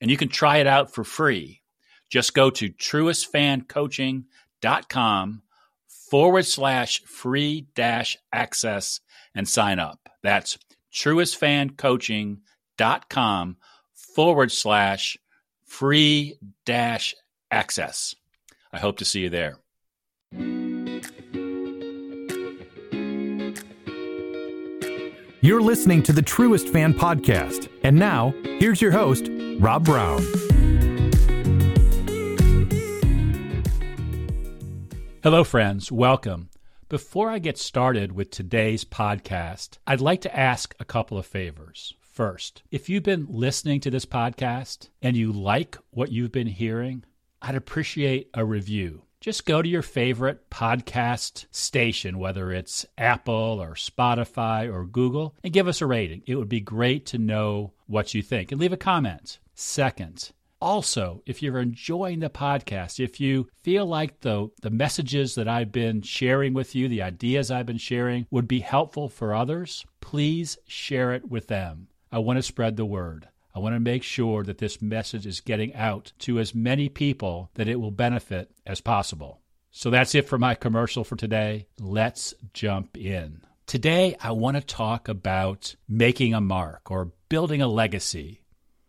and you can try it out for free. Just go to truestfancoaching.com forward slash free dash access and sign up. That's truestfancoaching.com forward slash free dash access. I hope to see you there. You're listening to the Truest Fan Podcast. And now, here's your host, Rob Brown. Hello, friends. Welcome. Before I get started with today's podcast, I'd like to ask a couple of favors. First, if you've been listening to this podcast and you like what you've been hearing, I'd appreciate a review just go to your favorite podcast station, whether it's Apple or Spotify or Google, and give us a rating. It would be great to know what you think and leave a comment. Second, also, if you're enjoying the podcast, if you feel like the, the messages that I've been sharing with you, the ideas I've been sharing would be helpful for others, please share it with them. I want to spread the word. I want to make sure that this message is getting out to as many people that it will benefit as possible. So that's it for my commercial for today. Let's jump in. Today, I want to talk about making a mark or building a legacy.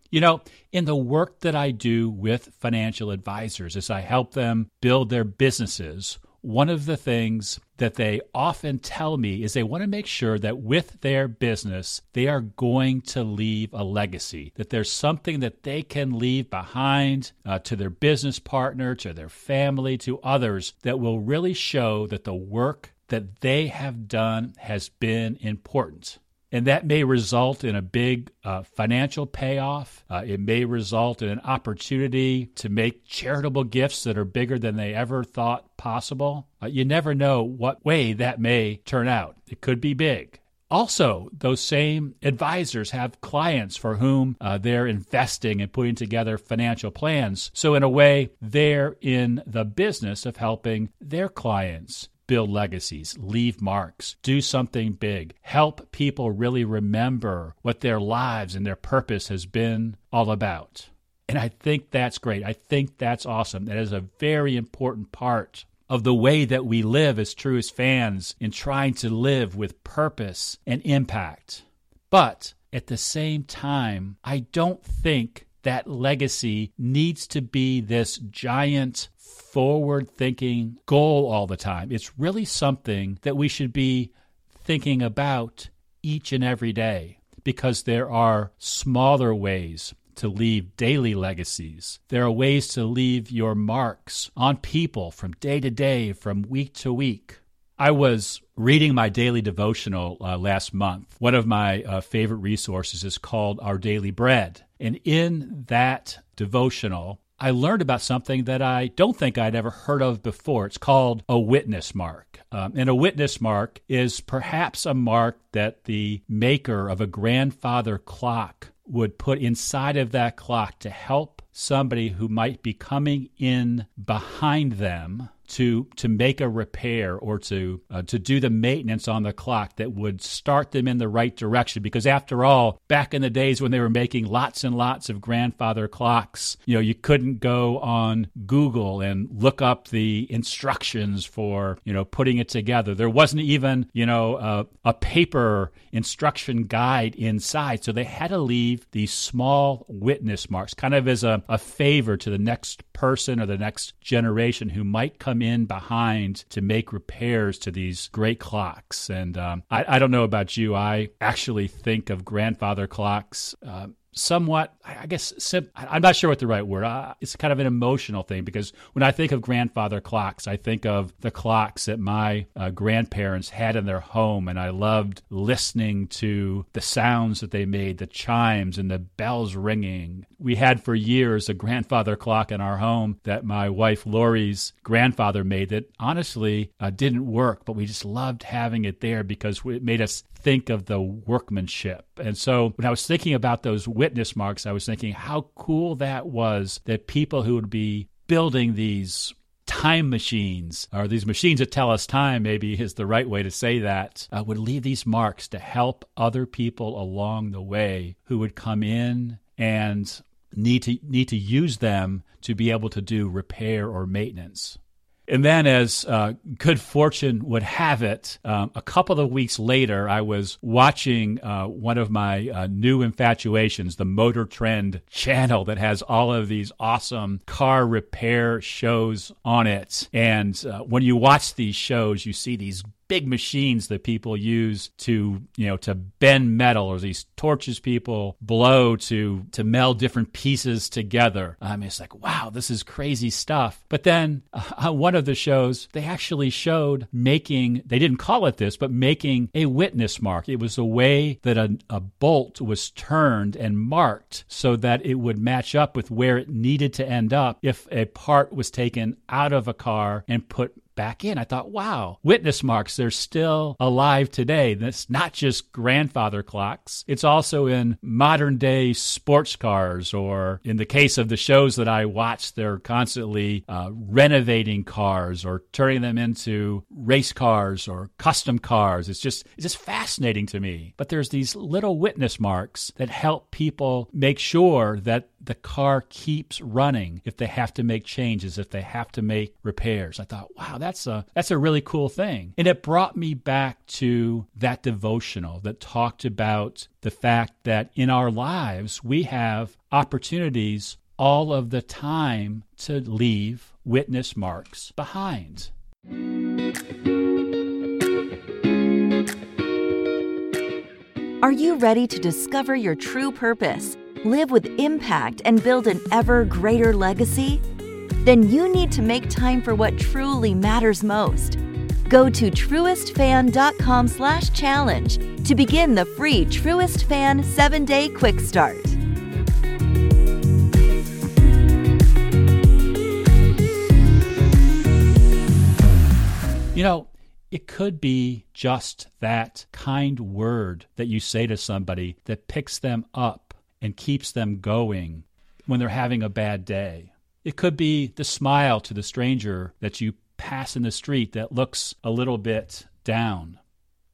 You know, in the work that I do with financial advisors as I help them build their businesses, one of the things that they often tell me is they want to make sure that with their business, they are going to leave a legacy, that there's something that they can leave behind uh, to their business partner, to their family, to others that will really show that the work that they have done has been important. And that may result in a big uh, financial payoff. Uh, it may result in an opportunity to make charitable gifts that are bigger than they ever thought possible. Uh, you never know what way that may turn out. It could be big. Also, those same advisors have clients for whom uh, they're investing and putting together financial plans. So, in a way, they're in the business of helping their clients build legacies, leave marks, do something big, help people really remember what their lives and their purpose has been all about. And I think that's great. I think that's awesome. That is a very important part of the way that we live as Truest fans in trying to live with purpose and impact. But at the same time, I don't think that legacy needs to be this giant forward thinking goal all the time. It's really something that we should be thinking about each and every day because there are smaller ways to leave daily legacies. There are ways to leave your marks on people from day to day, from week to week. I was reading my daily devotional uh, last month. One of my uh, favorite resources is called Our Daily Bread. And in that devotional, I learned about something that I don't think I'd ever heard of before. It's called a witness mark. Um, and a witness mark is perhaps a mark that the maker of a grandfather clock would put inside of that clock to help somebody who might be coming in behind them to to make a repair or to uh, to do the maintenance on the clock that would start them in the right direction. Because after all back in the days when they were making lots and lots of grandfather clocks you know you couldn't go on Google and look up the instructions for you know putting it together. There wasn't even you know a paper instruction guide inside. So they had to leave these small witness marks kind of as a, a favor to the next person or the next generation who might come in behind to make repairs to these great clocks. And um, I, I, don't know about you, I actually think of grandfather clocks. Uh, somewhat, I guess, sim- I'm not sure what the right word. Uh, it's kind of an emotional thing because when I think of grandfather clocks, I think of the clocks that my uh, grandparents had in their home, and I loved listening to the sounds that they made, the chimes and the bells ringing. We had for years a grandfather clock in our home that my wife Lori's grandfather made that honestly uh, didn't work, but we just loved having it there because it made us think of the workmanship. And so when I was thinking about those witness marks, I was thinking how cool that was that people who would be building these time machines, or these machines that tell us time, maybe is the right way to say that, uh, would leave these marks to help other people along the way who would come in and need to need to use them to be able to do repair or maintenance. And then, as uh, good fortune would have it, um, a couple of weeks later, I was watching uh, one of my uh, new infatuations, the Motor Trend channel that has all of these awesome car repair shows on it. And uh, when you watch these shows, you see these big machines that people use to you know to bend metal or these torches people blow to to meld different pieces together. I mean it's like wow this is crazy stuff. But then uh, on one of the shows they actually showed making they didn't call it this but making a witness mark. It was a way that a, a bolt was turned and marked so that it would match up with where it needed to end up if a part was taken out of a car and put back in. I thought, wow, witness marks, they're still alive today. That's not just grandfather clocks, it's also in modern day sports cars, or in the case of the shows that I watch, they're constantly uh, renovating cars or turning them into race cars or custom cars. It's just, it's just fascinating to me. But there's these little witness marks that help people make sure that the car keeps running if they have to make changes, if they have to make repairs. I thought, wow, that's a that's a really cool thing. And it brought me back to that devotional that talked about the fact that in our lives we have opportunities all of the time to leave witness marks behind. Are you ready to discover your true purpose? Live with impact, and build an ever greater legacy? Then you need to make time for what truly matters most. Go to truestfan.com slash challenge to begin the free Truest Fan 7-Day Quick Start. You know, it could be just that kind word that you say to somebody that picks them up and keeps them going when they're having a bad day. It could be the smile to the stranger that you pass in the street that looks a little bit down.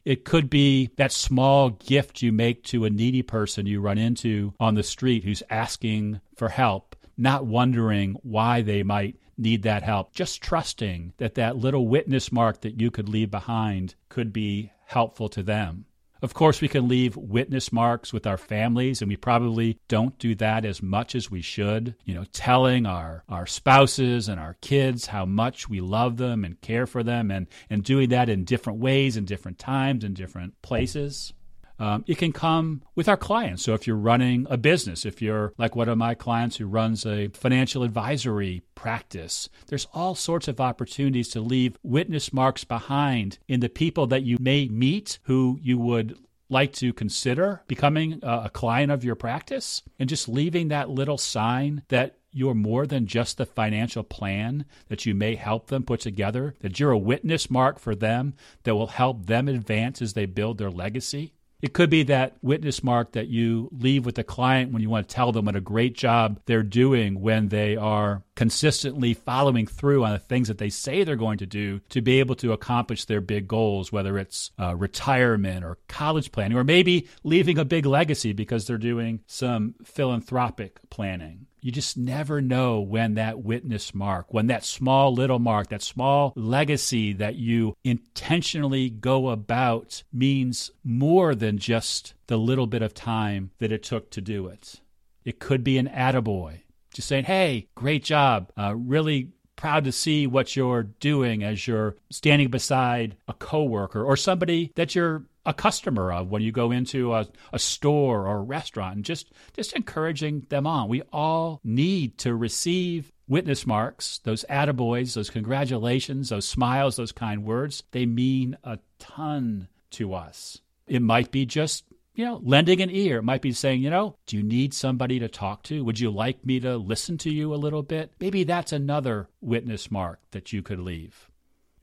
It could be that small gift you make to a needy person you run into on the street who's asking for help, not wondering why they might need that help, just trusting that that little witness mark that you could leave behind could be helpful to them. Of course, we can leave witness marks with our families, and we probably don't do that as much as we should. You know, telling our, our spouses and our kids how much we love them and care for them, and, and doing that in different ways, in different times, in different places. Um, it can come with our clients. So if you're running a business, if you're like one of my clients who runs a financial advisory practice, there's all sorts of opportunities to leave witness marks behind in the people that you may meet who you would like to consider becoming a client of your practice and just leaving that little sign that you're more than just the financial plan that you may help them put together, that you're a witness mark for them that will help them advance as they build their legacy. It could be that witness mark that you leave with the client when you want to tell them what a great job they're doing when they are consistently following through on the things that they say they're going to do to be able to accomplish their big goals, whether it's uh, retirement or college planning, or maybe leaving a big legacy because they're doing some philanthropic planning you just never know when that witness mark, when that small little mark, that small legacy that you intentionally go about means more than just the little bit of time that it took to do it. It could be an attaboy, just saying, hey, great job. Uh, really proud to see what you're doing as you're standing beside a coworker or somebody that you're a customer of when you go into a, a store or a restaurant and just just encouraging them on. We all need to receive witness marks, those attaboys, those congratulations, those smiles, those kind words. They mean a ton to us. It might be just you know, lending an ear. It might be saying, you know, do you need somebody to talk to? Would you like me to listen to you a little bit? Maybe that's another witness mark that you could leave.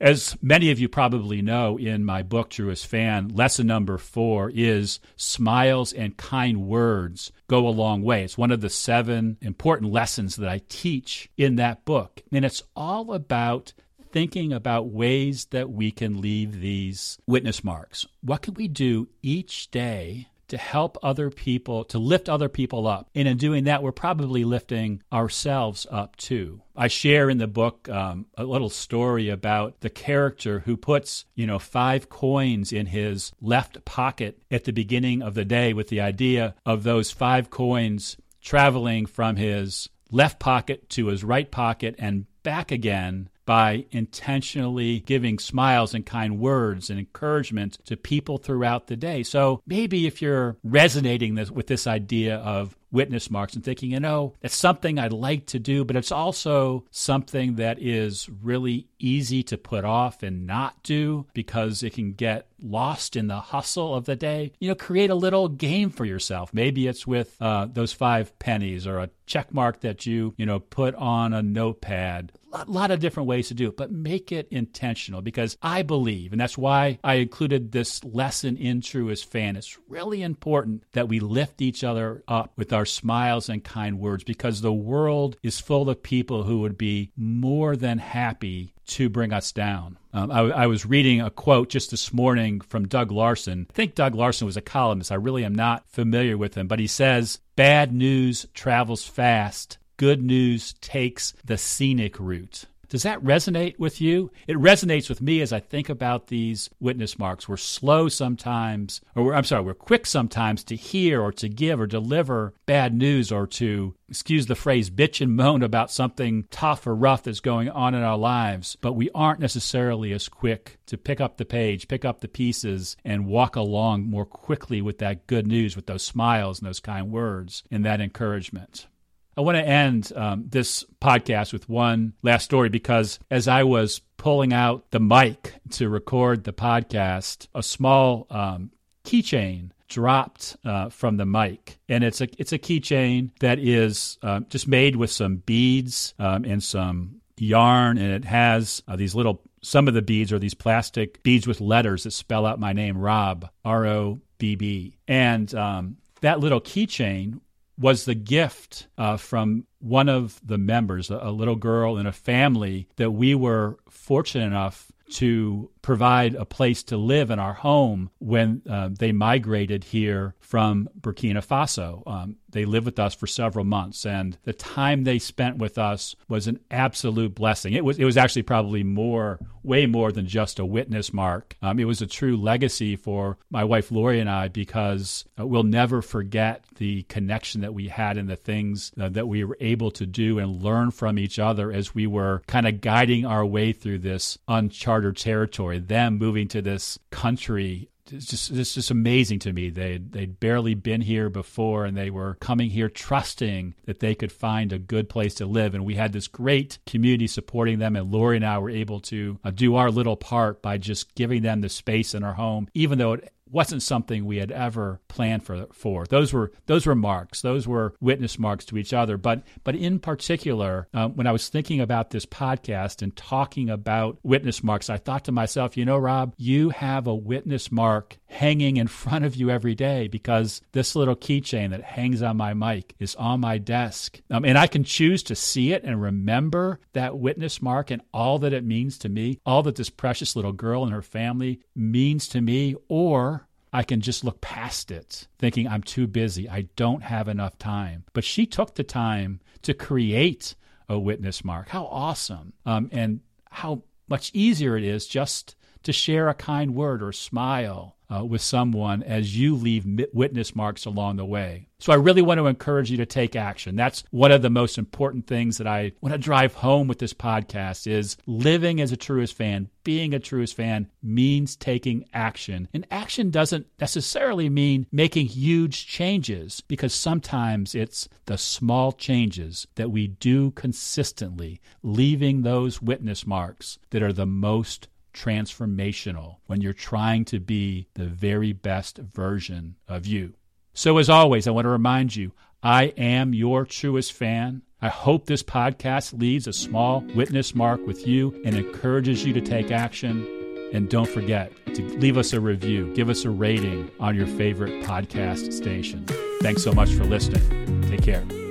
As many of you probably know, in my book, Truest Fan, lesson number four is smiles and kind words go a long way. It's one of the seven important lessons that I teach in that book. And it's all about thinking about ways that we can leave these witness marks. What can we do each day to help other people, to lift other people up. And in doing that, we're probably lifting ourselves up too. I share in the book um, a little story about the character who puts, you know, five coins in his left pocket at the beginning of the day with the idea of those five coins traveling from his left pocket to his right pocket and back again by intentionally giving smiles and kind words and encouragement to people throughout the day. So maybe if you're resonating this, with this idea of witness marks and thinking, you know, that's something I'd like to do, but it's also something that is really easy to put off and not do because it can get lost in the hustle of the day. You know, create a little game for yourself. Maybe it's with uh, those five pennies or a check mark that you, you know, put on a notepad a lot of different ways to do it, but make it intentional because I believe, and that's why I included this lesson in Truest Fan. It's really important that we lift each other up with our smiles and kind words because the world is full of people who would be more than happy to bring us down. Um, I, I, was reading a quote just this morning from Doug Larson. I think Doug Larson was a columnist. I really am not familiar with him, but he says, Bad news travels fast good news takes the scenic route. Does that resonate with you? It resonates with me as I think about these witness marks. We're slow sometimes, or I'm sorry, we're quick sometimes to hear or to give or deliver bad news or to, excuse the phrase, bitch and moan about something tough or rough that's going on in our lives. But we aren't necessarily as quick to pick up the page, pick up the pieces, and walk along more quickly with that good news, with those smiles and those kind words and that encouragement. I want to end um, this podcast with one last story because as I was pulling out the mic to record the podcast, a small um, keychain dropped uh, from the mic, and it's a it's a keychain that is uh, just made with some beads um, and some yarn, and it has uh, these little. Some of the beads are these plastic beads with letters that spell out my name, Rob R O B B, and um, that little keychain was the gift uh, from one of the members, a, a little girl in a family that we were fortunate enough to provide a place to live in our home when uh, they migrated here from Burkina Faso. Um, they lived with us for several months, and the time they spent with us was an absolute blessing. It was it was actually probably more, way more than just a witness mark. Um, it was a true legacy for my wife Lori and I because uh, we'll never forget the connection that we had and the things uh, that we were able to do and learn from each other as we were kind of guiding our way through this uncharted territory. Them moving to this country it's just it's just amazing to me. They they'd barely been here before, and they were coming here trusting that they could find a good place to live. And we had this great community supporting them, and Lori and I were able to uh, do our little part by just giving them the space in our home, even though it wasn't something we had ever planned for. For those were those were marks, those were witness marks to each other. But but in particular, um, when I was thinking about this podcast and talking about witness marks, I thought to myself, you know, Rob, you have a witness mark hanging in front of you every day because this little keychain that hangs on my mic is on my desk, um, and I can choose to see it and remember that witness mark and all that it means to me, all that this precious little girl and her family means to me, or I can just look past it, thinking I'm too busy. I don't have enough time. But she took the time to create a witness mark. How awesome. Um, and how much easier it is just to share a kind word or smile uh, with someone as you leave witness marks along the way. So I really want to encourage you to take action. That's one of the most important things that I want to drive home with this podcast is living as a truest fan, being a truest fan means taking action. And action doesn't necessarily mean making huge changes because sometimes it's the small changes that we do consistently, leaving those witness marks that are the most transformational when you're trying to be the very best version of you. So, as always, I want to remind you I am your truest fan. I hope this podcast leaves a small witness mark with you and encourages you to take action. And don't forget to leave us a review, give us a rating on your favorite podcast station. Thanks so much for listening. Take care.